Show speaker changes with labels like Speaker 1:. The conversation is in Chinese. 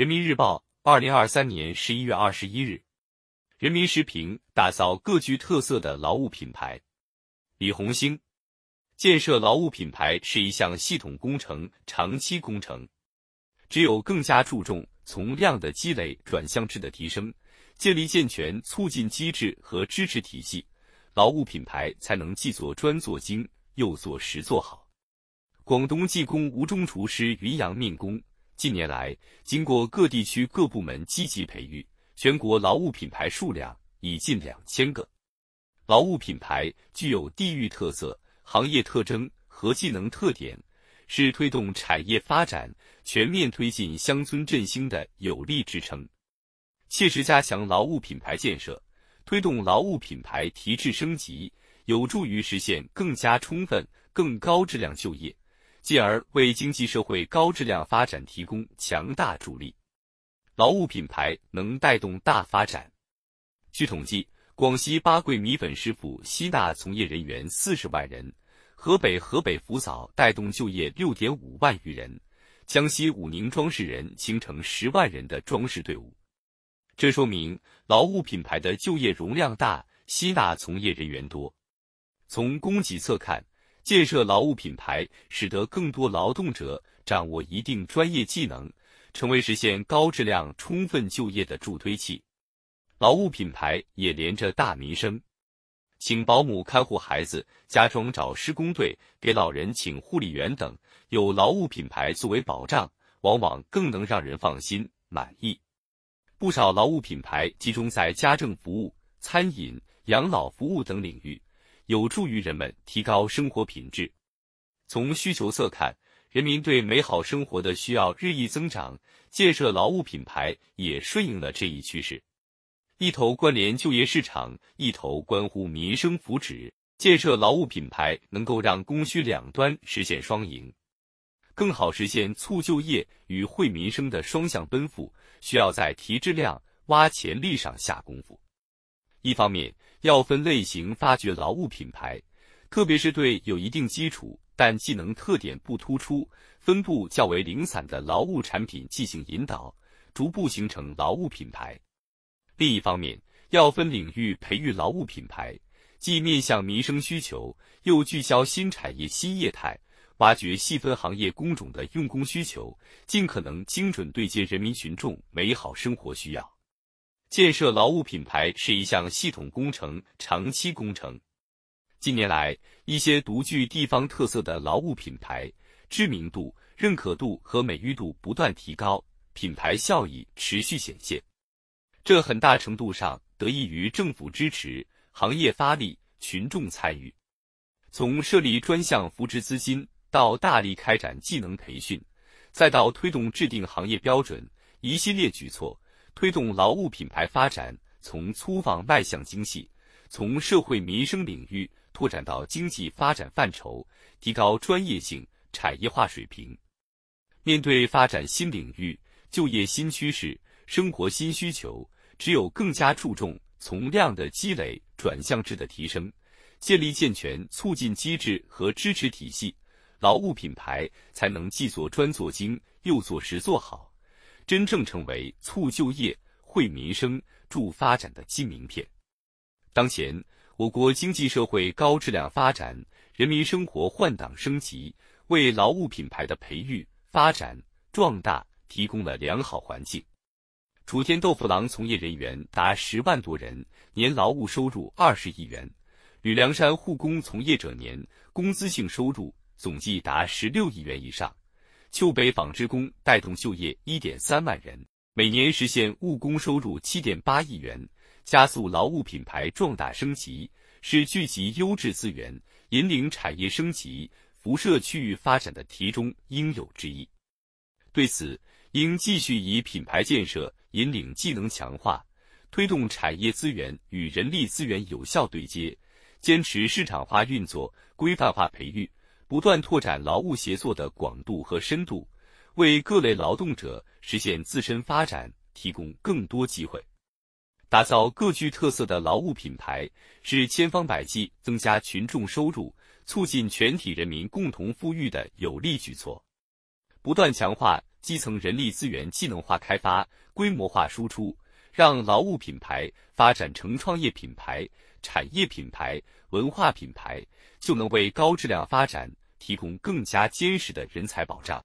Speaker 1: 人民日报，二零二三年十一月二十一日。人民时评：打造各具特色的劳务品牌。李红星，建设劳务品牌是一项系统工程、长期工程。只有更加注重从量的积累转向质的提升，建立健全促进机制和支持体系，劳务品牌才能既做专做精，又做实做好。广东技工吴中厨师云阳命工。近年来，经过各地区各部门积极培育，全国劳务品牌数量已近两千个。劳务品牌具有地域特色、行业特征和技能特点，是推动产业发展、全面推进乡村振兴的有力支撑。切实加强劳务品牌建设，推动劳务品牌提质升级，有助于实现更加充分、更高质量就业。进而为经济社会高质量发展提供强大助力，劳务品牌能带动大发展。据统计，广西八桂米粉师傅吸纳从业人员四十万人，河北河北福嫂带动就业六点五万余人，江西武宁装饰人形成十万人的装饰队伍。这说明劳务品牌的就业容量大，吸纳从业人员多。从供给侧看。建设劳务品牌，使得更多劳动者掌握一定专业技能，成为实现高质量充分就业的助推器。劳务品牌也连着大民生，请保姆看护孩子，家中找施工队，给老人请护理员等，有劳务品牌作为保障，往往更能让人放心满意。不少劳务品牌集中在家政服务、餐饮、养老服务等领域。有助于人们提高生活品质。从需求侧看，人民对美好生活的需要日益增长，建设劳务品牌也顺应了这一趋势。一头关联就业市场，一头关乎民生福祉。建设劳务品牌能够让供需两端实现双赢，更好实现促就业与惠民生的双向奔赴，需要在提质量、挖潜力上下功夫。一方面，要分类型发掘劳务品牌，特别是对有一定基础但技能特点不突出、分布较为零散的劳务产品进行引导，逐步形成劳务品牌。另一方面，要分领域培育劳务品牌，既面向民生需求，又聚焦新产业新业态，挖掘细分行业工种的用工需求，尽可能精准对接人民群众美好生活需要。建设劳务品牌是一项系统工程、长期工程。近年来，一些独具地方特色的劳务品牌知名度、认可度和美誉度不断提高，品牌效益持续显现。这很大程度上得益于政府支持、行业发力、群众参与。从设立专项扶持资金，到大力开展技能培训，再到推动制定行业标准，一系列举措。推动劳务品牌发展从粗放迈向精细，从社会民生领域拓展到经济发展范畴，提高专业性、产业化水平。面对发展新领域、就业新趋势、生活新需求，只有更加注重从量的积累转向质的提升，建立健全促进机制和支持体系，劳务品牌才能既做专做精，又做实做好。真正成为促就业、惠民生、助发展的金名片。当前，我国经济社会高质量发展，人民生活换挡升级，为劳务品牌的培育、发展、壮大提供了良好环境。楚天豆腐郎从业人员达十万多人，年劳务收入二十亿元；吕梁山护工从业者年工资性收入总计达十六亿元以上。丘北纺织工带动就业一点三万人，每年实现务工收入七点八亿元，加速劳务品牌壮大升级，是聚集优质资源、引领产业升级、辐射区域发展的题中应有之义。对此，应继续以品牌建设引领技能强化，推动产业资源与人力资源有效对接，坚持市场化运作、规范化培育。不断拓展劳务协作的广度和深度为各类劳动者实现自身发展提供更多机会。打造各具特色的劳务品牌是千方百计增加群众收入促进全体人民共同富裕的有力举措。不断强化基层人力资源技能化开发规模化输出让劳务品牌发展成创业品牌产业品牌文化品牌就能为高质量发展提供更加坚实的人才保障。